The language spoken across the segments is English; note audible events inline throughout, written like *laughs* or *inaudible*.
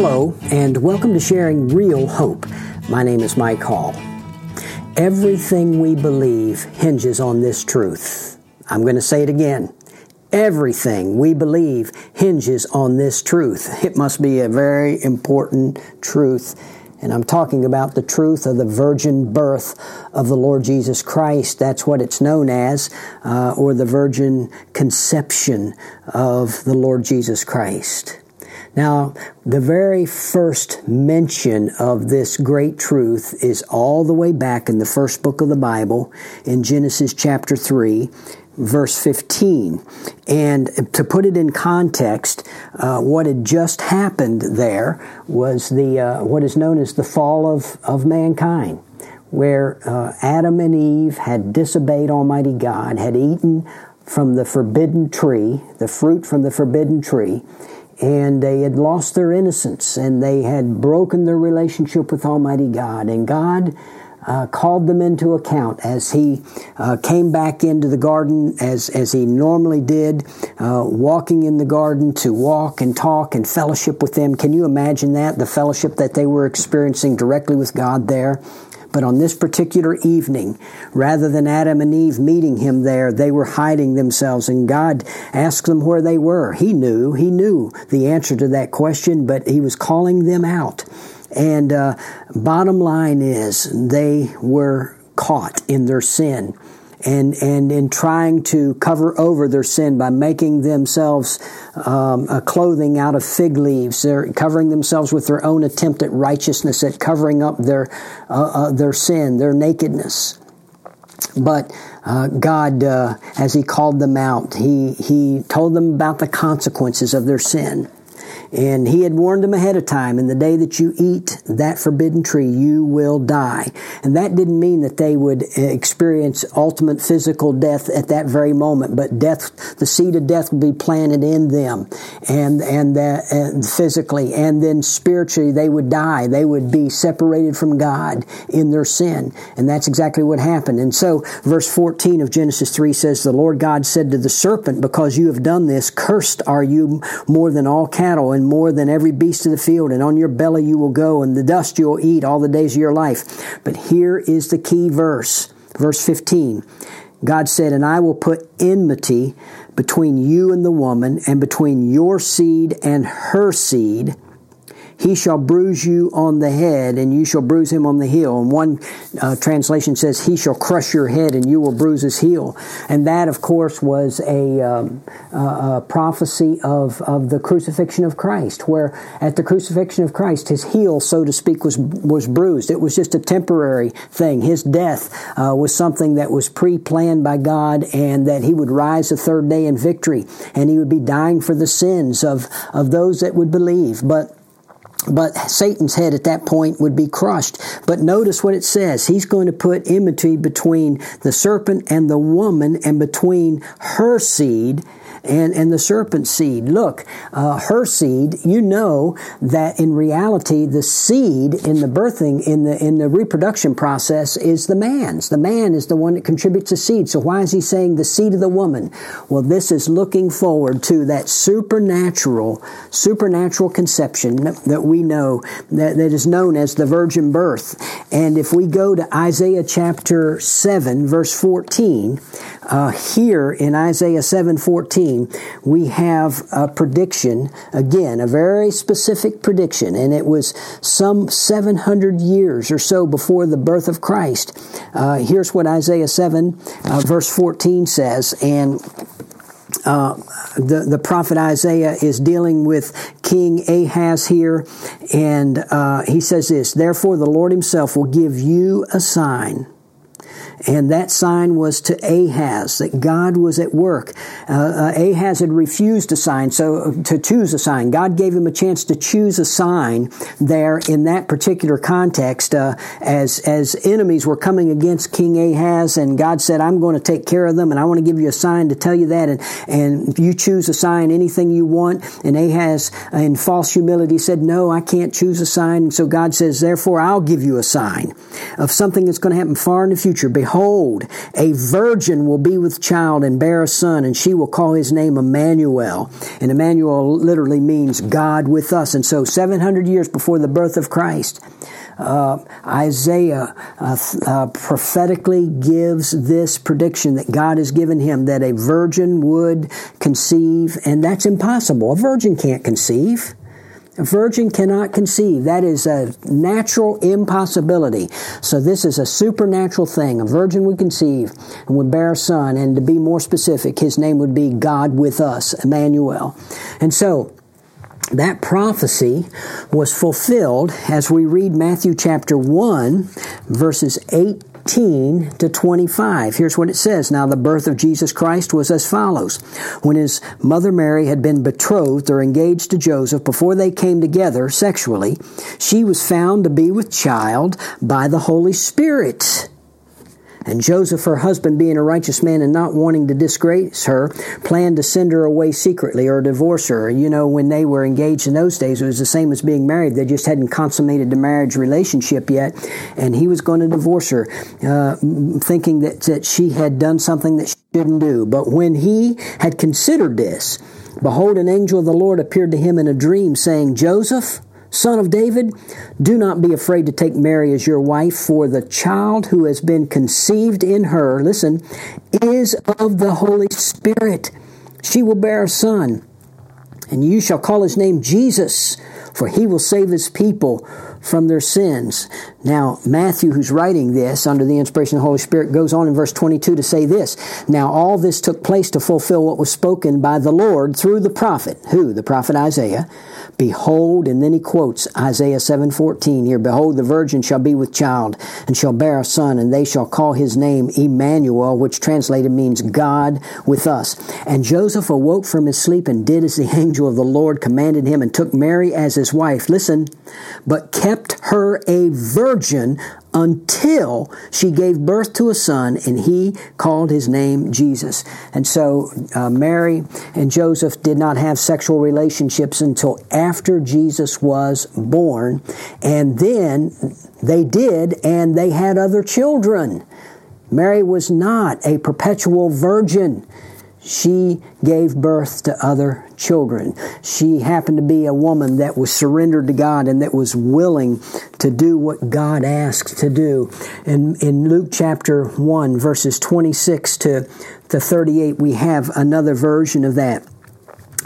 Hello, and welcome to Sharing Real Hope. My name is Mike Hall. Everything we believe hinges on this truth. I'm going to say it again. Everything we believe hinges on this truth. It must be a very important truth. And I'm talking about the truth of the virgin birth of the Lord Jesus Christ. That's what it's known as, uh, or the virgin conception of the Lord Jesus Christ. Now, the very first mention of this great truth is all the way back in the first book of the Bible, in Genesis chapter 3, verse 15. And to put it in context, uh, what had just happened there was the uh, what is known as the fall of, of mankind, where uh, Adam and Eve had disobeyed Almighty God, had eaten from the forbidden tree, the fruit from the forbidden tree, and they had lost their innocence and they had broken their relationship with Almighty God. And God uh, called them into account as he uh, came back into the garden as, as he normally did, uh, walking in the garden to walk and talk and fellowship with them. Can you imagine that? The fellowship that they were experiencing directly with God there. But on this particular evening, rather than Adam and Eve meeting him there, they were hiding themselves, and God asked them where they were. He knew, he knew the answer to that question, but he was calling them out. And uh, bottom line is, they were caught in their sin and and in trying to cover over their sin by making themselves um, a clothing out of fig leaves. They're covering themselves with their own attempt at righteousness, at covering up their uh, uh, their sin, their nakedness. But uh, God, uh, as He called them out, He He told them about the consequences of their sin. And he had warned them ahead of time, in the day that you eat that forbidden tree, you will die. And that didn't mean that they would uh, experience ultimate physical death at that very moment, but death, the seed of death would be planted in them and, and, that, and physically. And then spiritually, they would die. They would be separated from God in their sin. And that's exactly what happened. And so, verse 14 of Genesis 3 says, The Lord God said to the serpent, Because you have done this, cursed are you more than all cattle and more than every beast of the field, and on your belly you will go, and the dust you will eat all the days of your life. But here is the key verse, verse 15. God said, And I will put enmity between you and the woman, and between your seed and her seed he shall bruise you on the head, and you shall bruise him on the heel. And one uh, translation says, He shall crush your head, and you will bruise his heel. And that, of course, was a, um, a prophecy of, of the crucifixion of Christ, where at the crucifixion of Christ, his heel, so to speak, was, was bruised. It was just a temporary thing. His death uh, was something that was pre planned by God, and that he would rise the third day in victory, and he would be dying for the sins of, of those that would believe. But but Satan's head at that point would be crushed. But notice what it says. He's going to put enmity between the serpent and the woman and between her seed and, and the serpent seed. Look, uh, her seed, you know that in reality, the seed in the birthing, in the, in the reproduction process is the man's. The man is the one that contributes the seed. So why is he saying the seed of the woman? Well, this is looking forward to that supernatural, supernatural conception that we know, that, that is known as the virgin birth. And if we go to Isaiah chapter 7, verse 14, uh, here in Isaiah 7:14, we have a prediction again, a very specific prediction, and it was some 700 years or so before the birth of Christ. Uh, here's what Isaiah 7 uh, verse 14 says, and uh, the, the prophet Isaiah is dealing with King Ahaz here, and uh, he says this Therefore, the Lord Himself will give you a sign. And that sign was to Ahaz, that God was at work. Uh, uh, Ahaz had refused a sign, so to choose a sign. God gave him a chance to choose a sign there in that particular context uh, as, as enemies were coming against King Ahaz, and God said, I'm going to take care of them, and I want to give you a sign to tell you that, and, and you choose a sign, anything you want. And Ahaz, in false humility, said, No, I can't choose a sign. And so God says, Therefore, I'll give you a sign of something that's going to happen far in the future Behold, a virgin will be with child and bear a son, and she will call his name Emmanuel. And Emmanuel literally means God with us. And so 700 years before the birth of Christ, uh, Isaiah uh, uh, prophetically gives this prediction that God has given him that a virgin would conceive, and that's impossible. A virgin can't conceive. A virgin cannot conceive. That is a natural impossibility. So this is a supernatural thing. A virgin would conceive and would bear a son, and to be more specific, his name would be God with us, Emmanuel. And so, that prophecy was fulfilled as we read Matthew chapter 1, verses 18 to 25. Here's what it says. Now, the birth of Jesus Christ was as follows. When his mother Mary had been betrothed or engaged to Joseph before they came together sexually, she was found to be with child by the Holy Spirit. And Joseph, her husband, being a righteous man and not wanting to disgrace her, planned to send her away secretly or divorce her. You know, when they were engaged in those days, it was the same as being married. They just hadn't consummated the marriage relationship yet. And he was going to divorce her, uh, thinking that, that she had done something that she didn't do. But when he had considered this, behold, an angel of the Lord appeared to him in a dream, saying, Joseph, Son of David, do not be afraid to take Mary as your wife, for the child who has been conceived in her, listen, is of the Holy Spirit. She will bear a son, and you shall call his name Jesus, for he will save his people from their sins. Now, Matthew, who's writing this under the inspiration of the Holy Spirit, goes on in verse 22 to say this Now, all this took place to fulfill what was spoken by the Lord through the prophet. Who? The prophet Isaiah Behold, and then he quotes Isaiah 7:14 here, behold the virgin shall be with child and shall bear a son and they shall call his name Emmanuel, which translated means God with us. And Joseph awoke from his sleep and did as the *laughs* angel of the Lord commanded him and took Mary as his wife. Listen, but kept her a virgin until she gave birth to a son, and he called his name Jesus. And so uh, Mary and Joseph did not have sexual relationships until after Jesus was born, and then they did, and they had other children. Mary was not a perpetual virgin she gave birth to other children. She happened to be a woman that was surrendered to God and that was willing to do what God asked to do. And in Luke chapter 1, verses 26 to, to 38, we have another version of that.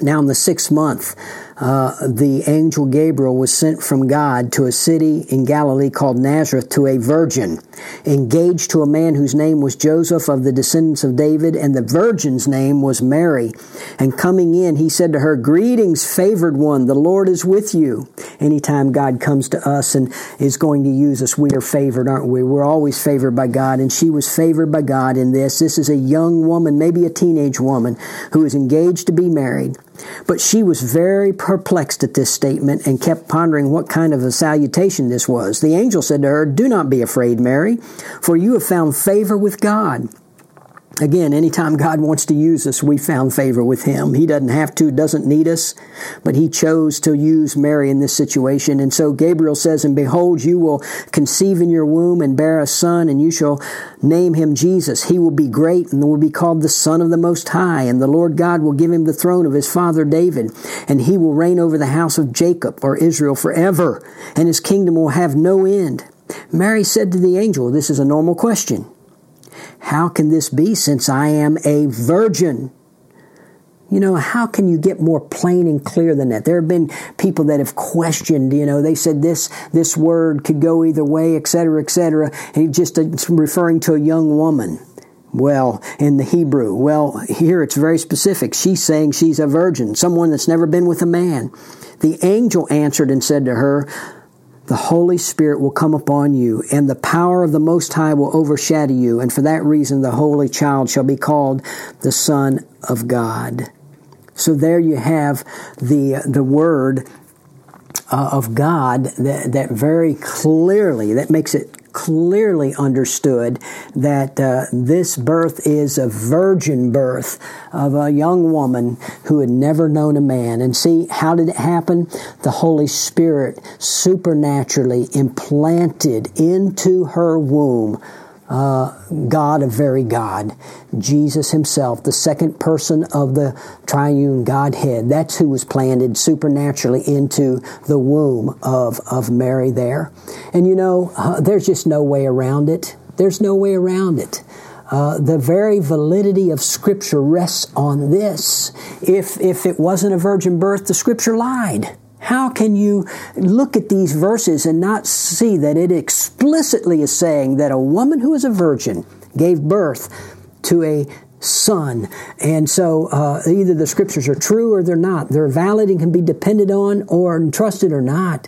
Now, in the sixth month, uh, the angel Gabriel was sent from God to a city in Galilee called Nazareth to a virgin, engaged to a man whose name was Joseph of the descendants of David, and the virgin's name was Mary. And coming in, he said to her, Greetings, favored one, the Lord is with you. Anytime God comes to us and is going to use us, we are favored, aren't we? We're always favored by God, and she was favored by God in this. This is a young woman, maybe a teenage woman, who is engaged to be married. But she was very perplexed at this statement and kept pondering what kind of a salutation this was. The angel said to her, Do not be afraid, Mary, for you have found favor with God. Again, anytime God wants to use us, we found favor with Him. He doesn't have to, doesn't need us, but He chose to use Mary in this situation. And so Gabriel says, And behold, you will conceive in your womb and bear a son, and you shall name him Jesus. He will be great and will be called the Son of the Most High. And the Lord God will give him the throne of his father David, and he will reign over the house of Jacob or Israel forever, and his kingdom will have no end. Mary said to the angel, This is a normal question. How can this be since I am a virgin? You know, how can you get more plain and clear than that? There have been people that have questioned, you know, they said this, this word could go either way, et cetera, et cetera. And just uh, referring to a young woman. Well, in the Hebrew, well, here it's very specific. She's saying she's a virgin, someone that's never been with a man. The angel answered and said to her, the Holy Spirit will come upon you, and the power of the Most High will overshadow you, and for that reason the Holy Child shall be called the Son of God. So there you have the the word uh, of God that, that very clearly that makes it clearly understood that uh, this birth is a virgin birth of a young woman who had never known a man. And see, how did it happen? The Holy Spirit supernaturally implanted into her womb uh, God of very God, Jesus Himself, the second person of the triune Godhead. That's who was planted supernaturally into the womb of, of Mary there. And you know, uh, there's just no way around it. There's no way around it. Uh, the very validity of Scripture rests on this. If, if it wasn't a virgin birth, the Scripture lied. How can you look at these verses and not see that it explicitly is saying that a woman who is a virgin gave birth to a son? And so uh, either the scriptures are true or they're not. They're valid and can be depended on or trusted or not.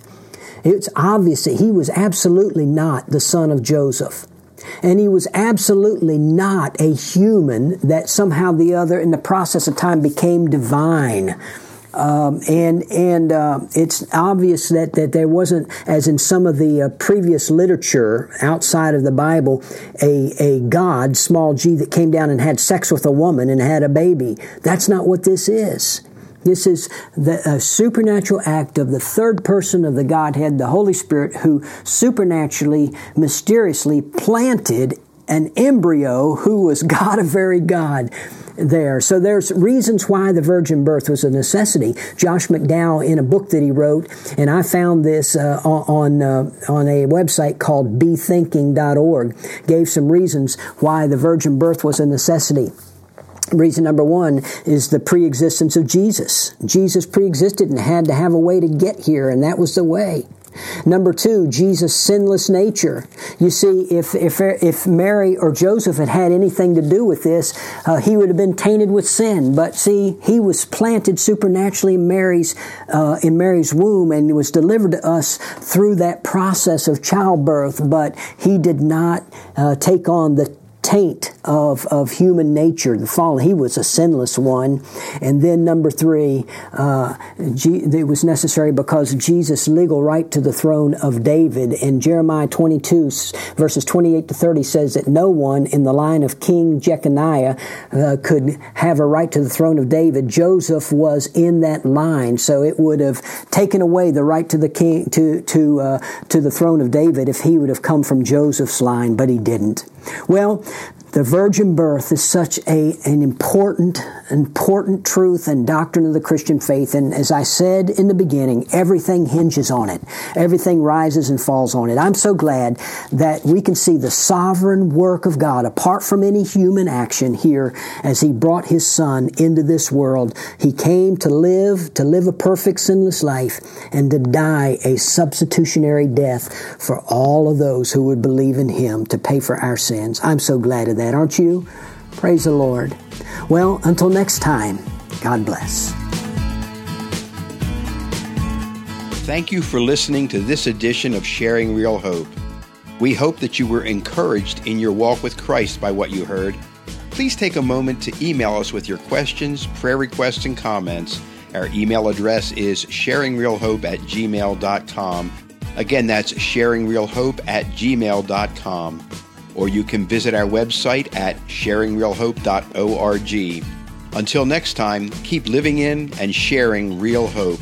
It's obvious that he was absolutely not the son of Joseph. And he was absolutely not a human that somehow the other, in the process of time, became divine. Um, and and uh, it's obvious that, that there wasn't, as in some of the uh, previous literature outside of the Bible, a, a God, small g, that came down and had sex with a woman and had a baby. That's not what this is. This is the supernatural act of the third person of the Godhead, the Holy Spirit, who supernaturally, mysteriously planted an embryo who was *laughs* God of very God there. So there's reasons why the virgin birth was a necessity. Josh McDowell, in a book that he wrote, and I found this uh, on uh, on a website called bethinking.org, gave some reasons why the virgin birth was a necessity. Reason number one is the pre-existence of Jesus. Jesus pre-existed and had to have a way to get here, and that was the way. Number two, Jesus' sinless nature. You see, if, if, if Mary or Joseph had had anything to do with this, uh, he would have been tainted with sin. But see, he was planted supernaturally in Mary's, uh, in Mary's womb and was delivered to us through that process of childbirth, but he did not uh, take on the taint of, of human nature, the fallen. He was a sinless one. And then number three, uh, G- it was necessary because Jesus' legal right to the throne of David. In Jeremiah 22, verses 28 to 30 says that no one in the line of King Jeconiah uh, could have a right to the throne of David. Joseph was in that line, so it would have taken away the right to the king to to uh, to the throne of David if he would have come from Joseph's line, but he didn't. Well, the virgin birth is such a, an important, important truth and doctrine of the Christian faith. And as I said in the beginning, everything hinges on it. Everything rises and falls on it. I'm so glad that we can see the sovereign work of God apart from any human action here as He brought His Son into this world. He came to live, to live a perfect sinless life and to die a substitutionary death for all of those who would believe in Him to pay for our sins. I'm so glad of that aren't you? Praise the Lord. Well, until next time, God bless. Thank you for listening to this edition of Sharing Real Hope. We hope that you were encouraged in your walk with Christ by what you heard. Please take a moment to email us with your questions, prayer requests, and comments. Our email address is sharingrealhope at gmail.com. Again, that's sharingrealhope at gmail.com or you can visit our website at sharingrealhope.org. Until next time, keep living in and sharing real hope.